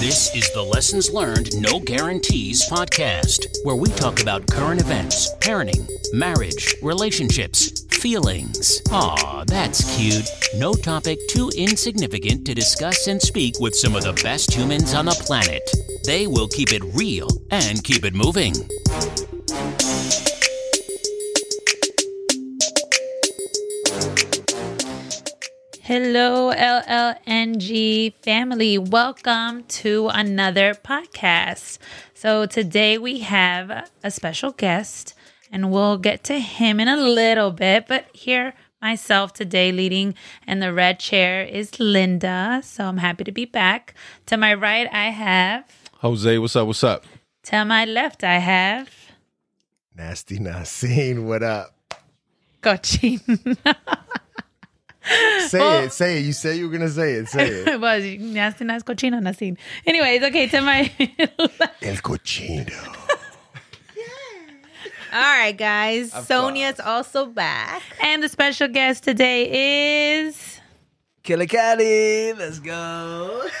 This is the Lessons Learned No Guarantees podcast, where we talk about current events, parenting, marriage, relationships, feelings. Aw, that's cute. No topic too insignificant to discuss and speak with some of the best humans on the planet. They will keep it real and keep it moving. Hello, LLNG family. Welcome to another podcast. So, today we have a special guest, and we'll get to him in a little bit. But here, myself today leading in the red chair is Linda. So, I'm happy to be back. To my right, I have. Jose, what's up? What's up? To my left, I have. Nasty Naseen, what up? Cochino. Say Well- it, say it. You said you were gonna say it. Say it. it was nasty, nice cochino, Naseen. Anyways, okay, to my. El cochino. Yeah. All right, guys. Sonia's also back. And the special guest today is. Killer Caddy, let's go.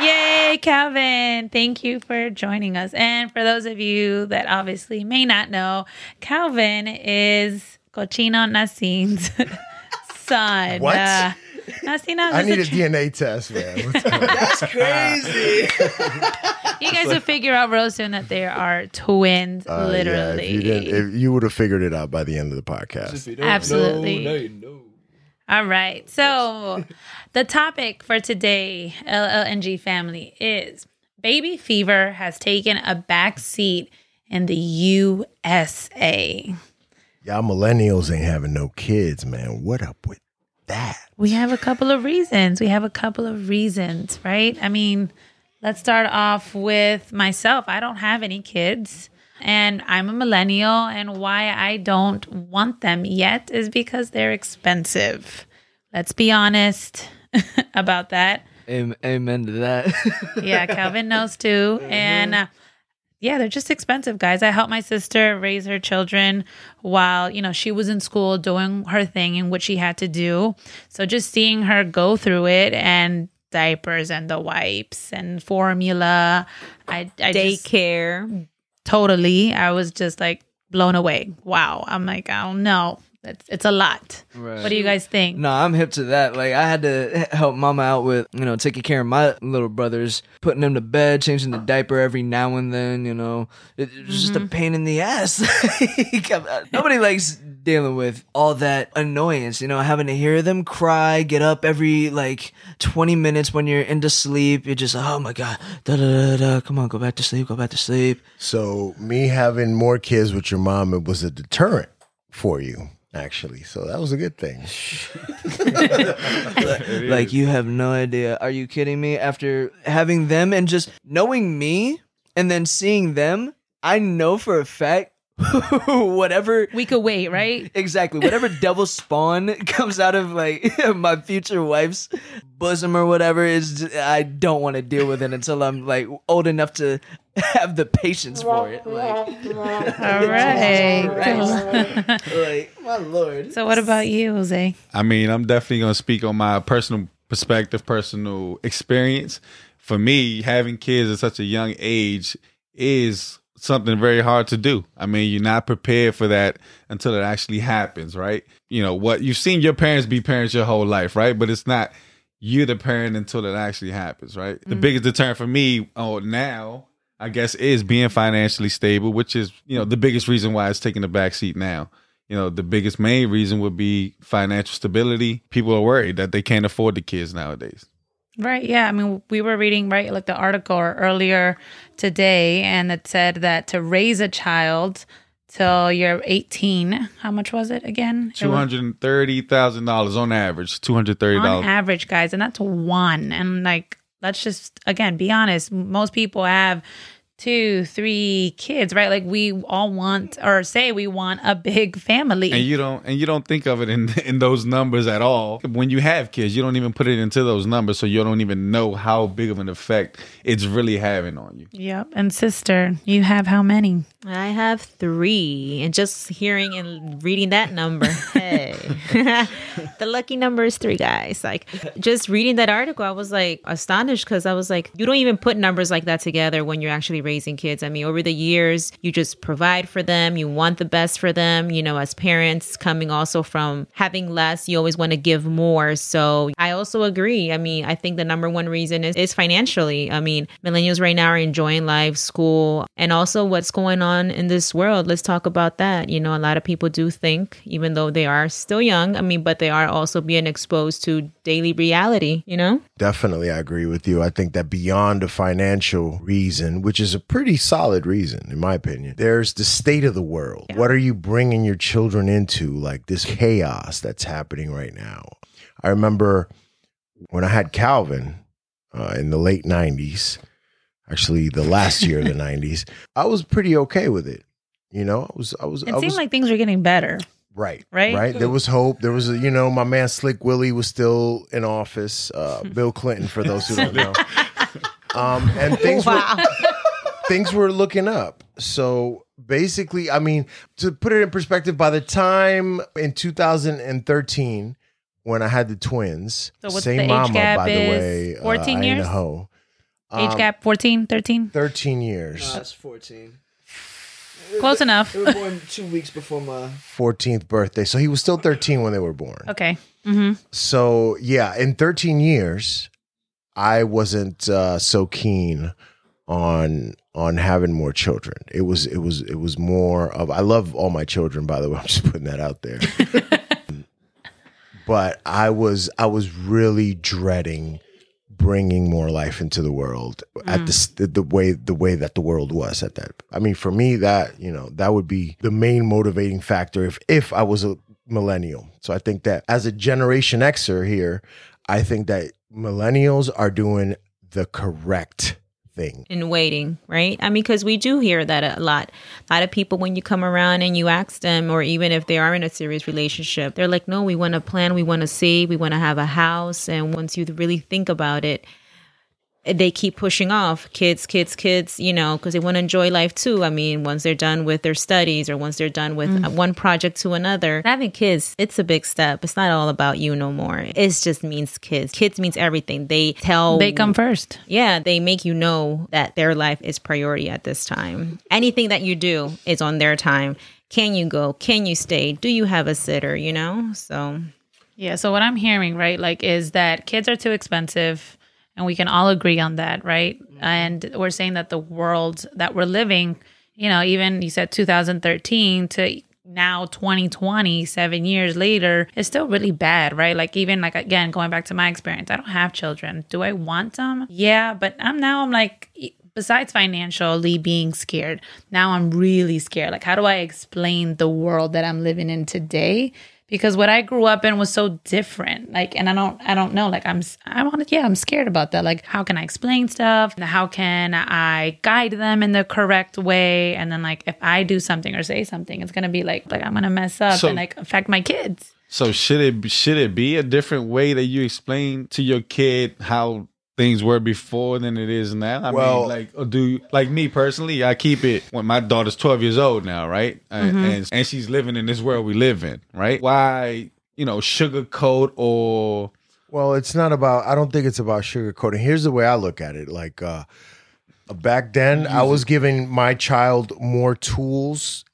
Yay, Calvin. Thank you for joining us. And for those of you that obviously may not know, Calvin is Cochino Naseen's son. What? Uh, Naseen I need a a DNA test, man. That's crazy. You guys will figure out real soon that they are twins, Uh, yeah, literally. if you didn't, if you would have figured it out by the end of the podcast. Absolutely. All right. So, the topic for today, LLNG family, is baby fever has taken a back seat in the USA. Y'all millennials ain't having no kids, man. What up with that? We have a couple of reasons. We have a couple of reasons, right? I mean, let's start off with myself. I don't have any kids. And I'm a millennial, and why I don't want them yet is because they're expensive. Let's be honest about that. Amen to that. Yeah, Calvin knows too. And uh, yeah, they're just expensive, guys. I helped my sister raise her children while, you know, she was in school doing her thing and what she had to do. So just seeing her go through it and diapers and the wipes and formula, I, I just Daycare. totally, I was just like blown away. Wow. I'm like, I don't know. It's, it's a lot. Right. What do you guys think? no, I'm hip to that. Like I had to help mama out with, you know, taking care of my little brothers, putting them to bed, changing the diaper every now and then, you know. It, it was just a mm-hmm. pain in the ass. Uh, nobody likes dealing with all that annoyance, you know, having to hear them cry, get up every like 20 minutes when you're into sleep. You're just, oh my God, da da da da, come on, go back to sleep, go back to sleep. So me having more kids with your mom, it was a deterrent for you, actually. So that was a good thing. like you have no idea. Are you kidding me? After having them and just knowing me and then seeing them, I know for a fact whatever We could wait, right? exactly whatever devil spawn comes out of like my future wife's bosom or whatever is—I don't want to deal with it until I'm like old enough to have the patience for it. Like, All right. like my lord. so, what about you, Jose? I mean, I'm definitely going to speak on my personal perspective, personal experience. For me, having kids at such a young age is something very hard to do. I mean, you're not prepared for that until it actually happens, right? You know, what you've seen your parents be parents your whole life, right? But it's not you the parent until it actually happens, right? The mm-hmm. biggest deterrent for me oh now, I guess, is being financially stable, which is, you know, the biggest reason why it's taking the back seat now. You know, the biggest main reason would be financial stability. People are worried that they can't afford the kids nowadays. Right. Yeah. I mean, we were reading, right, like the article earlier today, and it said that to raise a child till you're 18, how much was it again? Two hundred thirty thousand dollars on average. Two hundred thirty On dollars. average, guys. And that's one. And like, let's just, again, be honest. Most people have two, three kids, right? Like, we all want, or say we want a big family. and you don't and you don't think of it in in those numbers at all when you have kids you don't even put it into those numbers so you don't even know how big of an effect it's really having on you yep. And sister, you have how many? I have three. And just hearing and reading that number, Hey. the lucky number is three, guys. Like, just reading that article, I was like astonished because I was like, you don't even put numbers like that together when you're actually raising kids. I mean, over the years, you just provide for them, you want the best for them. You know, as parents, coming also from having less, you always want to give more. So I also agree. I mean, I think the number one reason is, is financially. I mean, millennials right now are enjoying life, school, and also what's going on in this world. Let's talk about that. You know, a lot of people do think, even though they are still young, I mean, but they are also being exposed to daily reality, you know? Definitely, I agree with you. I think that beyond a financial reason, which is a pretty solid reason, in my opinion, there's the state of the world. What are you bringing your children into? Like this chaos that's happening right now. I remember when I had Calvin uh, in the late 90s, actually, the last year of the 90s, I was pretty okay with it. You know, I was, I was, It I seemed was like things were getting better. Right. Right? Right. There was hope. There was, a, you know, my man Slick Willie was still in office. Uh, Bill Clinton, for those who don't know. Um, and things were things were looking up. So basically, I mean, to put it in perspective, by the time in 2013, when I had the twins, So what's same the age mama, gap by the way, 14 uh, Aina years? Ho. Age Um, gap 14, 13? 13 years. That's 14. Close enough. They were born two weeks before my. 14th birthday. So he was still 13 when they were born. Okay. Mm-hmm. So yeah, in 13 years, I wasn't uh, so keen on on having more children. It was it was it was more of I love all my children by the way. I'm just putting that out there. but I was I was really dreading bringing more life into the world at this, the, mm. the way the way that the world was at that. I mean, for me, that you know that would be the main motivating factor if if I was a millennial. So I think that as a Generation Xer here, I think that millennials are doing the correct thing. in waiting, right? I mean, because we do hear that a lot. A lot of people, when you come around and you ask them, or even if they are in a serious relationship, they're like, no, we want to plan, we want to save, we want to have a house. And once you really think about it, they keep pushing off kids, kids, kids, you know, because they want to enjoy life too. I mean, once they're done with their studies or once they're done with uh, mm-hmm. one project to another, having kids, it's a big step. It's not all about you no more. It just means kids. Kids means everything. They tell They come first. yeah, they make you know that their life is priority at this time. Anything that you do is on their time. Can you go? Can you stay? Do you have a sitter? You know? So, Yeah. So what I'm hearing, right, like, is that kids are too expensive, and we can all agree on that, right? Mm-hmm. And we're saying that the world that we're living, you know, even you said 2013 to now 2020 seven years later is still really bad right? Like even like again going back to my experience i don't have children. Do i want them? Yeah but i'm now i'm like besides financially being scared now i'm really scared. Like how do i explain the world that i'm living in today because what I grew up in was so different. Like, and I don't, I don't know. Like, I'm, I want to, yeah, I'm scared about that. Like, how can I explain stuff? How can I guide them in the correct way? And then, like, if I do something or say something, it's gonna be like, like I'm gonna mess up So- and like affect my kids. So should it should it be a different way that you explain to your kid how things were before than it is now? I Well- mean, like, or do you, like me personally? I keep it when my daughter's twelve years old now, right? And- And and she's living in this world we live in, right? Why you know sugarcoat or Well, it's not about. I don't think it's about sugarcoating. Here's the way I look at it. Like uh, back then, I was giving my child more tools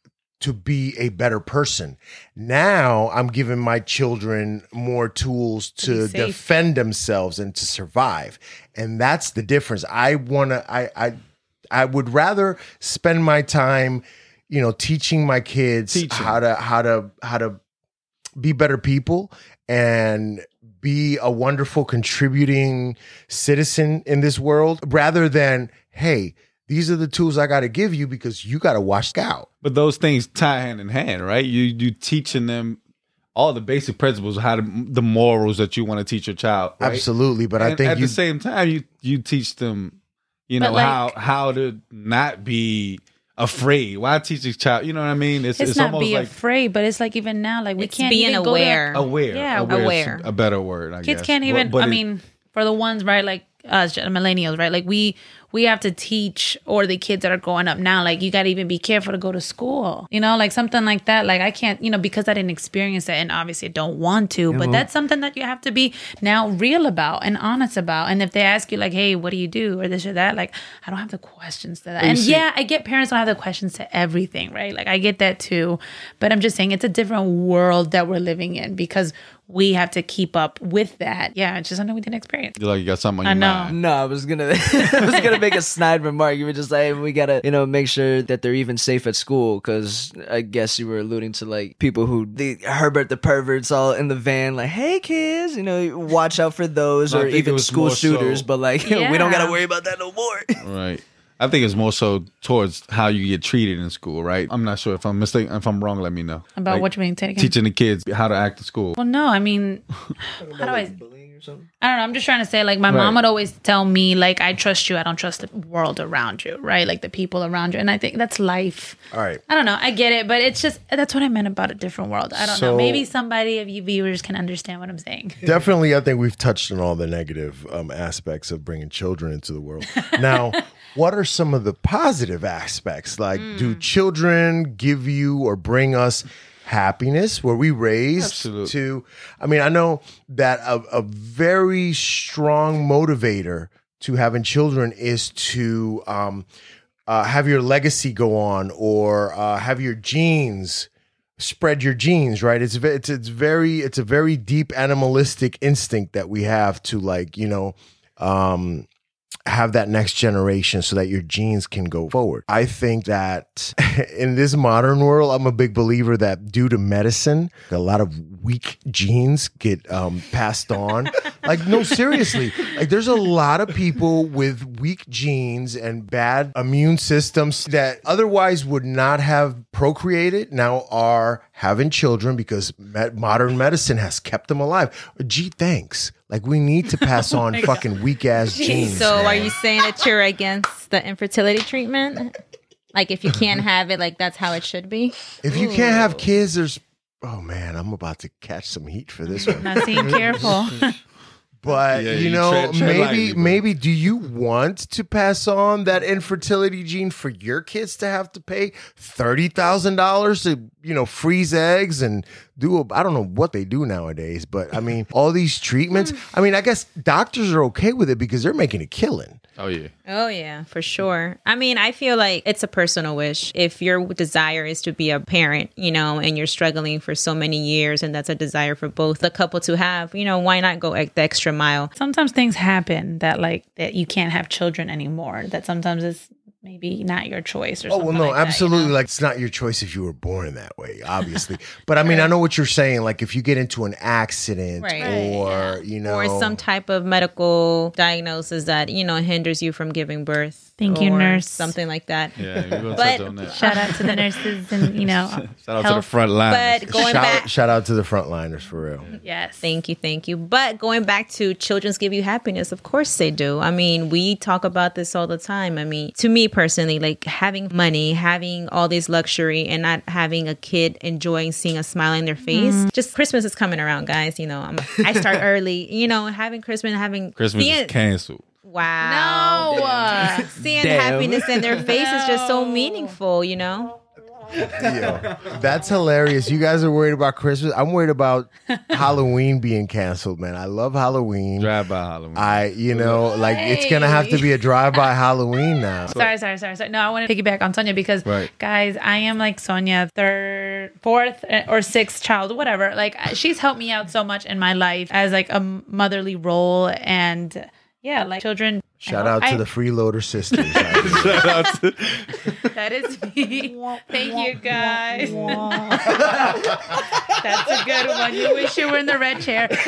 to be a better person. Now I'm giving my children more tools to, defend themselves and to survive. And that's the difference. I want to I I I would rather spend my time, you know, teaching my kids Teaching. how to how to how to be better people and be a wonderful contributing citizen in this world rather than hey these are the tools i got to give you because you got to watch out But those things tie hand in hand, right? You you teaching them all the basic principles, how to the morals that you want to teach your child. Right? absolutely but i think at you the same time, you you teach them, you know like- how how to not be afraid. Why teach a child? You know what I mean? It's, It's, it's, not almost be like afraid, but it's like even now, like we It's can't being even go to- aware. aware. Yeah, aware. is aware. A better word. I kids guess. can't But- even but i it- mean for the ones right like us millennials, right? Like we we have to teach or the kids that are growing up now, like you got to even be careful to go to school, you know, like something like that. Like I can't, you know, because I didn't experience it and obviously I don't want to, but that's something that you have to be now real about and honest about. And if they ask you like, hey, what do you do or this or that, like I don't have the questions to that. And yeah, I get parents don't have the questions to everything, right? Like I get that too, but I'm just saying it's a different world that we're living in because we have to keep up with that. Yeah, it's just something we didn't experience. You like you got something on I your know. mind. No, I was gonna, I was gonna make a snide remark. You were just like, we gotta, you know, make sure that they're even safe at school. Because I guess you were alluding to like people who the Herbert the perverts all in the van, like, hey kids, you know, watch out for those, No, or even school more so- shooters. But like, we don't gotta worry about that no more. Right. I think it's more so towards how you get treated in school, right? I'm not sure if I'm mistaken. If I'm wrong, let me know. About Like, what you mean, take again? teaching the kids how to act in school. Well, no, I mean, how do I? Bullying or something. I don't know. I'm just trying to say, like, my Right. mom would always tell me, like, I trust you. I don't trust the world around you, right? Like the people around you. And I think that's life. All right. I don't know. I get it, but it's just that's what I meant about a different world. I don't know. Maybe somebody of you viewers can understand what I'm saying. Definitely, I think we've touched on all the negative um, aspects of bringing children into the world. Now, what are some of the positive aspects? Like, do children give you or bring us happiness? Were we raised Absolutely. to? I mean, I know that a, a very strong motivator to having children is to um, uh, have your legacy go on or uh, have your genes spread your genes right it's it's it's very it's a very deep animalistic instinct that we have to like you know um have that next generation so that your genes can go forward. I think that in this modern world, I'm a big believer that due to medicine, a lot of weak genes get um, passed on. like, no, seriously, like there's a lot of people with weak genes and bad immune systems that otherwise would not have procreated, now are having children because modern medicine has kept them alive. Gee, thanks. Like we need to pass oh on fucking weak ass genes. So man. are you saying that you're against the infertility treatment? Like if you can't have it, like that's how it should be? If you can't have kids, there's oh man, I'm about to catch some heat for this one. Not being careful. But Yeah, you you know, tread- tread maybe lightly, maybe do you want to pass on that infertility gene for your kids to have to pay thirty thousand dollars to you know freeze eggs and do a, I don't know what they do nowadays, but I mean all these treatments. I mean, I guess doctors are okay with it because they're making a killing. Oh yeah. Oh yeah, for sure. I mean, I feel like it's a personal wish. If your desire is to be a parent, you know, and you're struggling for so many years and that's a desire for both the couple to have, you know, why not go the extra mile? sometimes things happen that like that you can't have children anymore. That sometimes it's maybe not your choice or Oh something. well, no, like that, you absolutely. know? Like it's not your choice if you were born that way, obviously. but I mean, I know what you're saying. Like if you get into an accident Right. or you know, Or some type of medical diagnosis that, you know, hinders you from giving birth. Thank you, nurse. Something like that. Yeah, But- touch on that. Shout out to the nurses and you know, Shout out to the health. front line. But going shout, back shout out to the frontliners for real. yes, Thank you, thank you. But going back to children's give you happiness, of course they do. I mean, we talk about this all the time. I mean, to me personally, like having money, having all this luxury, and not having a kid enjoying seeing a smile in their face. Mm-hmm. Just Christmas is coming around, guys. You know, I'm, I start early. You know, having Christmas, having Christmas seeing, is canceled. Wow, no, seeing Damn. happiness in their face is just so meaningful. You know. Yo, that's hilarious. You guys are worried about Christmas. I'm worried about Halloween being canceled, man. I love Halloween. Drive by Halloween. I, you know, like it's gonna have to be a drive-by Halloween now. sorry, sorry, sorry, sorry. No, I want to piggyback on Sonia because, Right. guys, I am like Sonia, third, fourth, eh, or sixth child, whatever. Like, she's helped me out so much in my life as like a motherly role, and yeah, like children. Shout out to I- the freeloader sisters. That is me. Thank you, guys. That's a good one. You wish you were in the red chair. But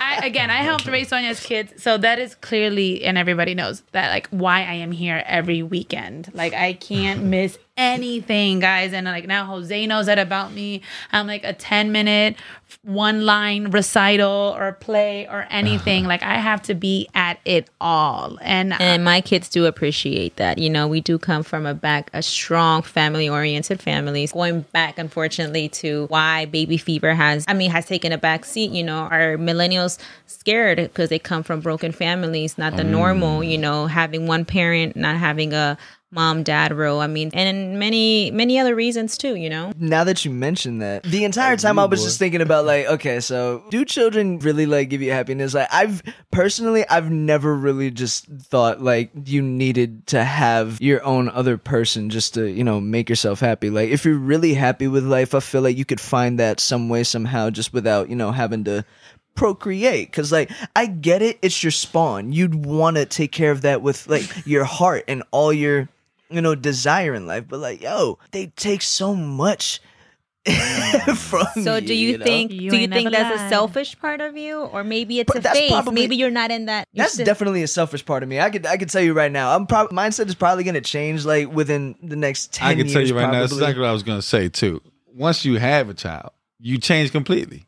I, again, I helped raise Sonia's kids, so that is clearly, and everybody knows that, like, why I am here every weekend. Like, I can't miss anything, guys. And like now, Jose knows that about me. I'm like a 10 minute, one line recital or play or anything. Like, I have to be at it all. And, uh, And my kids do appreciate that. You know, we do come from a back, a strong family oriented families. Going back, unfortunately, to why baby fever has, I mean, has taken a back seat. You know, our millennials scared because they come from broken families, not the mm. normal, you know, having one parent, not having a mom dad role. I mean, and many, many other reasons too, you know? now that you mention that, the entire time I was just thinking about like, okay, so do children really like give you happiness? Like, I've personally, I've never really just thought like you needed to have your own other person just to, you know, make yourself happy. Like, if you're really happy with life, I feel like you could find that some way, somehow, just without, you know, having to procreate because like i get it it's your spawn you'd want to take care of that with like your heart and all your you know desire in life but like yo they take so much mm. from you. So do you, know? think You do you ain't think never that's a selfish part of you or maybe it's But a that's phase probably- maybe you're not in that That's still- definitely a selfish part of me. I could I could tell you right now. I'm probably mindset is probably gonna change like within the next ten I can tell you right now, that's exactly what I was going to say too. Once you have a child, you change completely.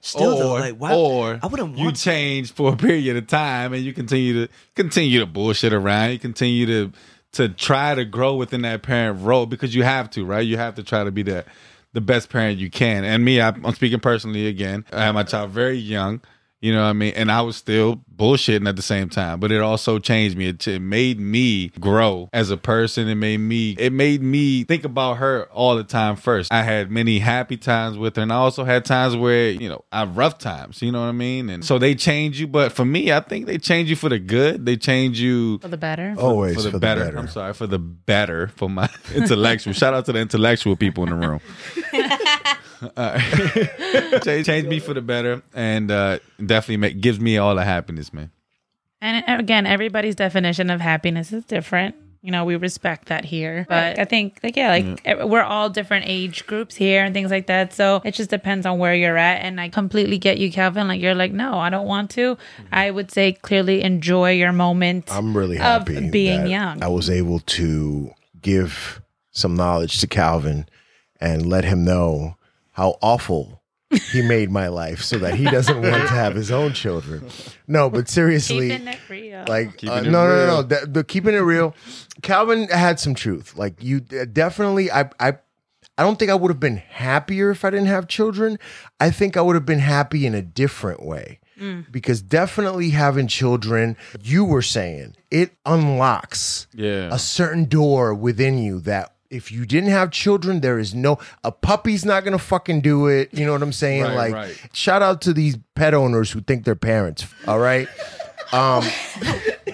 Still or, though, like why? or I wouldn't you want change for a period of time and you continue to continue to bullshit around. You continue to to try to grow within that parent role because you have to, right? You have to try to be the the best parent you can. And me, I, I'm speaking personally again. I had my child very young. You know what I mean? And I was still bullshitting at the same time, but it also changed me. It, it made me grow as a person. It made me, it made me think about her all the time first. I had many happy times with her and I also had times where, you know, I have rough times, you know what I mean? And so they change you. But for me, I think they change you for the good. They change you for the better. Always for the, better. I'm sorry, for the better, for my intellectual. Shout out to the intellectual people in the room. Uh, change, change me for the better, and uh, definitely make, gives me all the happiness, man. And again, everybody's definition of happiness is different. You know, we respect that here. But I think, like, yeah, like eh, we're all different age groups here and things like that. So it just depends on where you're at. And I completely get you, Calvin. Like, you're like, no, I don't want to. I would say clearly enjoy your moment. I'm really of happy being that young. I was able to give some knowledge to Calvin and let him know how awful he made my life so that he doesn't want to have his own children. No, but seriously, Keeping it real. like Keeping uh, it no, no, no, no, the, the keeping it real. Calvin had some truth. Like you uh, definitely, I, I, I don't think I would have been happier if I didn't have children. I think I would have been happy in a different way. Because definitely having children, you were saying it unlocks Yeah. a certain door within you that if you didn't have children, there is no a puppy's not gonna fucking do it. You know what I'm saying? Right, like right. shout out to these pet owners who think they're parents. All right. Um,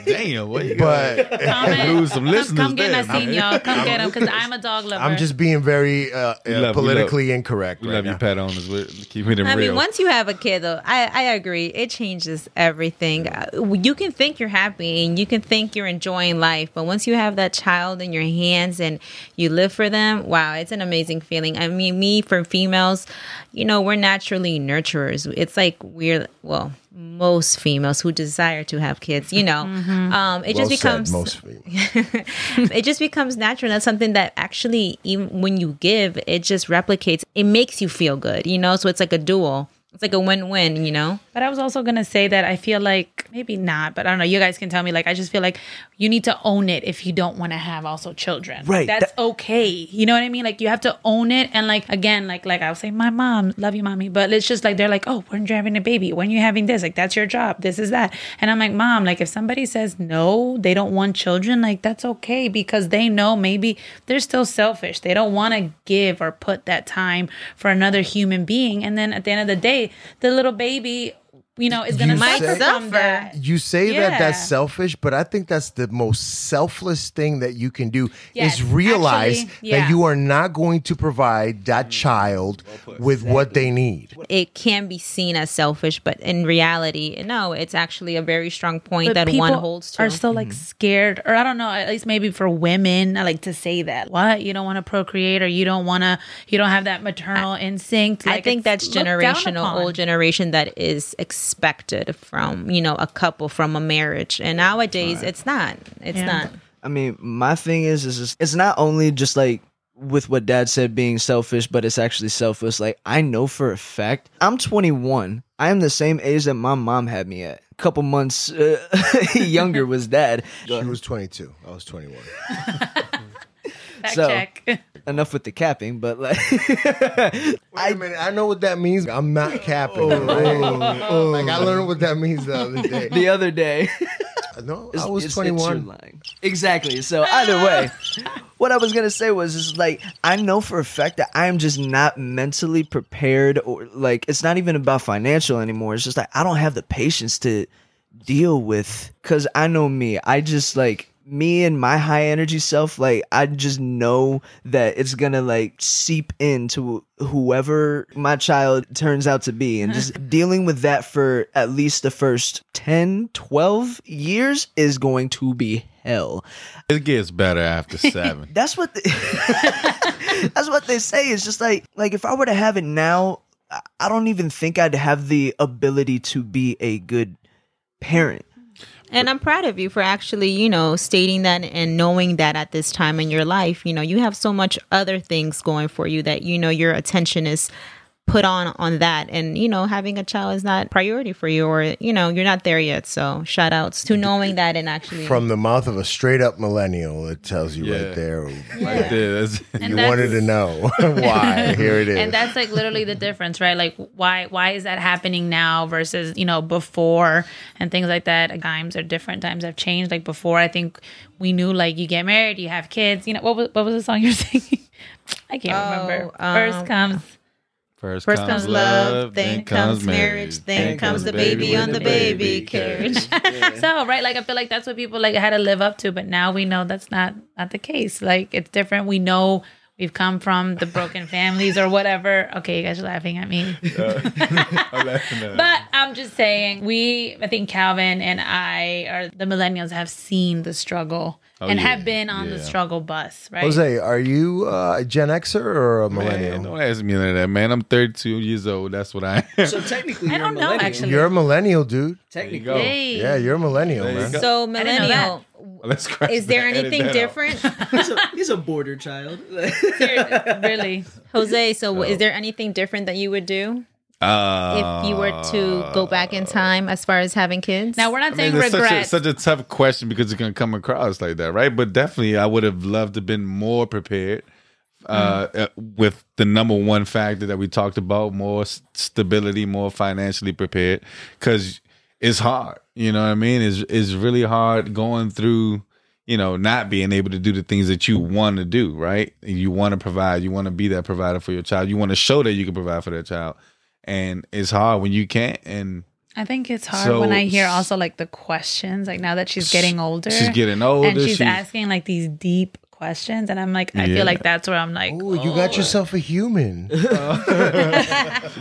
Damn, what you but Comment. lose some listeners Come get there, us in, y'all. Come get them because I'm a dog lover. I'm just being very uh, We uh, love- we politically incorrect. We right love you, pet owners. We're keeping it I real. mean, once you have a kid, though, I, I agree. It changes everything. Uh, You can think you're happy and you can think you're enjoying life, but once you have that child in your hands and you live for them, wow, it's an amazing feeling. I mean, me for females, you know, we're naturally nurturers. It's like we're well, most females who desire to have kids, you know, um, it Well just said, becomes most of it just becomes natural. That's something that actually, even when you give, it just replicates. It makes you feel good, you know. So it's like a dual. It's like a win-win, you know. But I was also gonna say that I feel like maybe not, but I don't know. You guys can tell me. Like I just feel like you need to own it if you don't want to have also children. Right, That's that- okay. You know what I mean? Like you have to own it. And like again, like like I was saying, my mom, love you, mommy. But it's just like they're like, oh, when you're having a baby, when you're having this, like that's your job. This is that. And I'm like, mom, like if somebody says no, they don't want children, like that's okay because they know maybe they're still selfish. They don't want to give or put that time for another human being. And then at the end of the day, the little baby, you know, is gonna You suffer say- from that. You say that that's selfish, but I think that's the most selfless thing that you can do Yes, is realize actually, yeah. that you are not going to provide that child with what they need. It can be seen as selfish, but in reality, no. It's actually a very strong point But that one holds to. Are still like mm-hmm. scared, or I don't know. At least maybe for women, I like to say that. What you don't want to procreate, or you don't want to, you don't have that maternal instinct. I think that's generational, old generation that is expected from you know a couple from a marriage, and nowadays it's not. It's Yeah. not. I mean, my thing is, is just, it's not only just like with what dad said being selfish, but it's actually selfless. Like I know for a fact, I'm 21. I am the same age that my mom had me at. A couple months uh, younger was dad. She was 22. I was 21. Fact So- check. Enough with the capping, but like Wait a minute. I know what that means. I'm not oh. capping. like I oh. learned what that means the other day. the other day. No, It's- I was it's- it's 21. your line. Exactly. So either way, ah. what I was gonna say was is like I know for a fact that I am just not mentally prepared or like it's not even about financial anymore. It's just like I don't have the patience to deal with because I know me. I just like me and my high energy self like i just know that it's gonna like seep into whoever my child turns out to be. And just dealing with that for at least the first 10 12 years is going to be hell. It gets better after seven. that's what the, that's what they say. It's just like like if i were to have it now I- i don't even think i'd have the ability to be a good parent And I'm proud of you for actually, you know, stating that and knowing that at this time in your life, you know, you have so much other things going for you that you know your attention is put on on that and you know having a child is not priority for you or you know you're not there yet so shout outs to knowing that and actually From the mouth of a straight up millennial, it tells you Yeah. right there. Right there. You wanted to know why. Here it is. and that's like literally the difference right like why why is that happening now versus you know before and things like that times are different times have changed like before i think we knew like you get married you have kids you know what was, what was the song you're singing i can't remember um, first comes First, First comes love, then comes marriage, then comes the baby on the baby carriage. so right like i feel like that's what people like had to live up to but now we know that's not not the case. Like it's different. We know we've come from the broken families or whatever. Okay you guys are laughing at me. But i'm just saying we i think calvin and i are the millennials have seen the struggle and yeah. have been on the struggle bus right Jose, are you uh, a Gen Xer or a millennial? Man, don't ask me that, man. I'm 32 years old. That's what I am. so technically I you're don't a know, millennial. actually. You're a millennial, dude. technically go. Hey. Yeah, you're a millennial, There you man. So millennial, Let's is there that, anything different, he's, a, he's a border child really Jose? So is there anything different that you would do Uh, if you were to go back in time as far as having kids? now we're not I saying mean, it's such a, regret such a tough question because it's going to come across like that, right? But definitely, I would have loved to have been more prepared uh, Mm-hmm. uh, with the number one factor that we talked about more stability, more financially prepared because it's hard. You know what I mean? It's, it's really hard going through, you know, not being able to do the things that you want to do, right? You want to provide, you want to be that provider for your child, you want to show that you can provide for that child. And it's hard when you can't. And I think it's hard So- when I hear also like the questions, like now that she's getting older. she's getting older. and she's, she's- asking like these deep questions. And I'm like, I Yeah. feel like that's where I'm like, Oh, you got oh. yourself a human.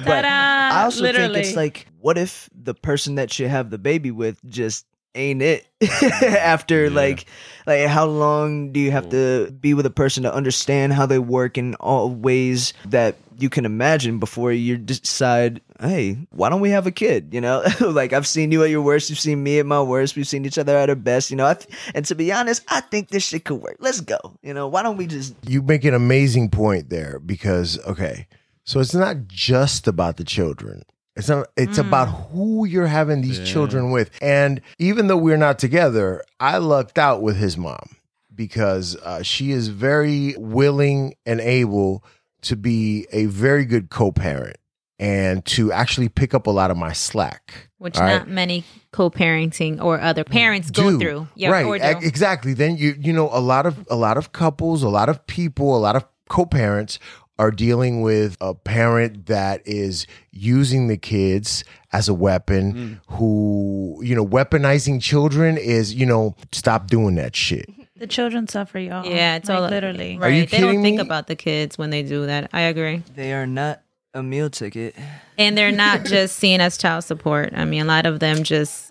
But ta-da, I also literally. think it's like, what if the person that you have the baby with just ain't it? After like, like how long do you have to be with a person to understand how they work in all ways that you can imagine before you decide, hey, why don't we have a kid? You know, like I've seen you at your worst, you've seen me at my worst, we've seen each other at our best. You know, I th- and to be honest, I think this shit could work. Let's go. You know, why don't we just? you make an amazing point there because okay so it's not just about the children it's not it's about who you're having these children with and even though we're not together i lucked out with his mom because uh, she is very willing and able to be a very good co-parent and to actually pick up a lot of my slack which All right. not many co-parenting or other parents go through. Yeah, right. or Exactly. Then you you know a lot of a lot of couples, a lot of people, a lot of co-parents are dealing with a parent that is using the kids as a weapon mm. who you know weaponizing children is you know stop doing that shit mm-hmm. The children suffer, y'all. yeah, it's Like, all literally. Right. Are you they don't kidding think me? about the kids when they do that. I agree. They are not a meal ticket. And they're not just seen as child support. I mean, a lot of them just.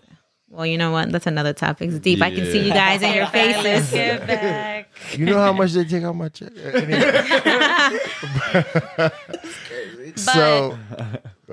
Well, you know what? That's another topic. It's deep. I can see you guys in your faces. get back. you know how much they take out my check so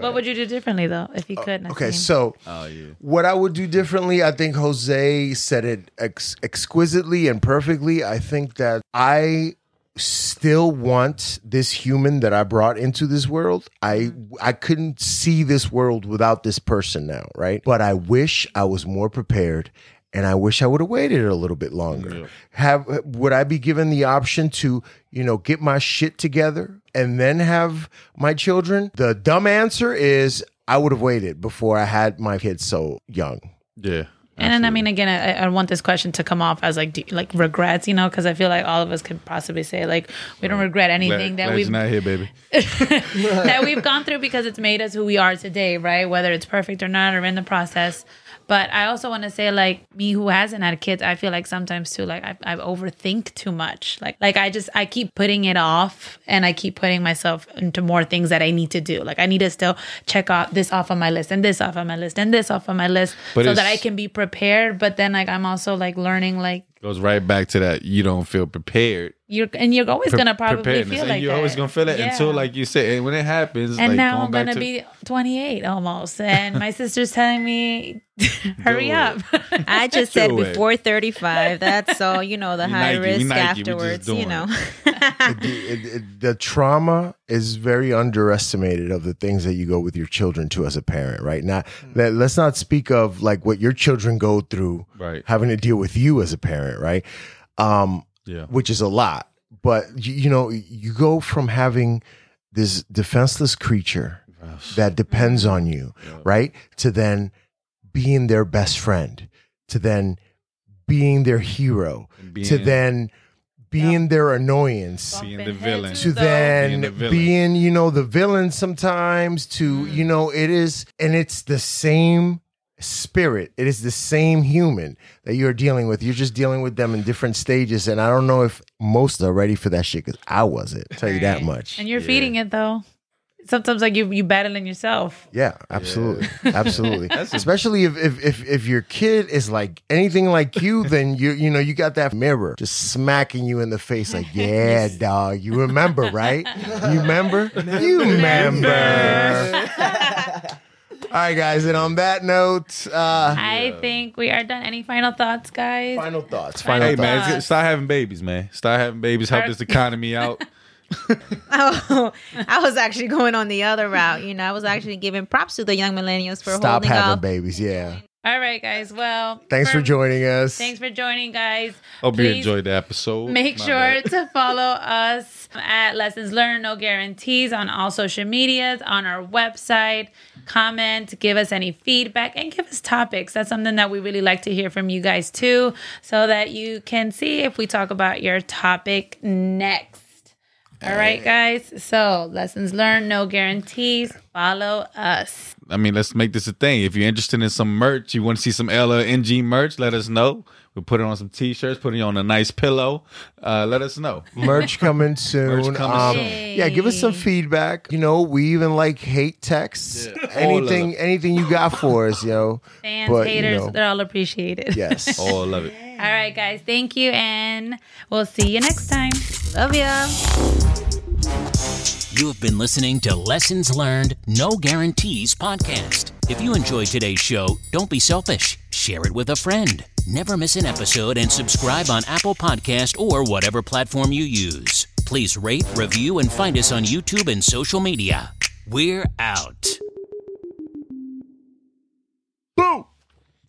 What would you do differently though if you could? Uh, okay so oh, yeah. What I would do differently, I think Jose said it ex- exquisitely and perfectly. I think that I still want this human that I brought into this world. I I couldn't see this world without this person now, right? But I wish I was more prepared and I wish I would have waited a little bit longer. Have would I be given the option to, you know, get my shit together and then have my children? The dumb answer is I would have waited before I had my kids so young. Yeah. And then, I mean, again, I, I want this question to come off as like, do, like regrets, you know, because I feel like all of us could possibly say like we don't regret anything Glad, that we've not here, baby. that we've gone through because it's made us who we are today, right? Whether it's perfect or not, or in the process. But I also want to say, like me who hasn't had kids, I feel like sometimes too, like I, I overthink too much. Like, like I just I keep putting it off, and I keep putting myself into more things that I need to do. Like I need to still check off this off on my list, and this off on my list, and this off on my list, But so that I can be prepared. But then, like I'm also like learning, like Goes right back to that. You don't feel prepared. you're, and you're always Pre- gonna probably feel and like you're that. always gonna feel it Yeah. until, like you said, and when it happens, and like now going I'm back gonna to, be 28 almost, and my sister's telling me, "Hurry Do up." I just said it. before 35. That's all, you know, the We high Nike, risk Nike, afterwards, you know. it- it- it- the trauma is very underestimated of the things that you go with your children to as a parent, right? Now, let, let's not speak of like what your children go through, Right. Having to deal with you as a parent, right? Um, Yeah. which is a lot. But you, you know, you go from having this defenseless creature that depends on you, right, to then being their best friend, to then being their hero, to then being their annoyance Being the villain. heads to though. then Being the being, you know the villain sometimes to Mm. you know it is and it's the same spirit it is the same human that you're dealing with you're just dealing with them in different stages and i don't know if most are ready for that shit because i wasn't I'll tell you that much And you're feeding it though. Sometimes like you you battling yourself. yeah absolutely absolutely especially if, if if if your kid is like anything like you then you you know you got that mirror just smacking you in the face like yeah dog you remember right you remember you remember all right guys and on that note uh I think we are done. Any final thoughts, guys? final thoughts Final final Hey thoughts man, it's- start having babies, man. Start having babies. Help this economy out. Oh, I was actually going on the other route. You know, I was actually giving props to the young millennials for stop holding having up. babies yeah All right, guys. Well, thanks for joining us Thanks for joining, guys. Hope you enjoyed the episode. Make My sure bad. to follow us at Lessons Learned No Guarantees on all social medias, on our website. Comment, give us any feedback, and give us topics. That's something that we really like to hear from you guys too, so that you can see if we talk about your topic next. All right, guys. So, lessons learned, no guarantees. Follow us. I mean, let's make this a thing. If you're interested in some merch, you want to see some LNG merch, let us know. We'll put it on some t-shirts, put it on a nice pillow. Uh, let us know. merch coming soon. Merch coming um, soon. Yeah, give us some feedback. You know, we even like hate texts. Yeah, anything, anything you got for us, yo. Fans, But, you haters, know. they're all appreciated. Yes. Oh, love it. All right, guys. Thank you, and we'll see you next time. Love ya. You have been listening to Lessons Learned, No Guarantees podcast. If you enjoyed today's show, don't be selfish. Share it with a friend. Never miss an episode and subscribe on Apple Podcast or whatever platform you use. Please rate, review, and find us on YouTube and social media. We're out. Boom!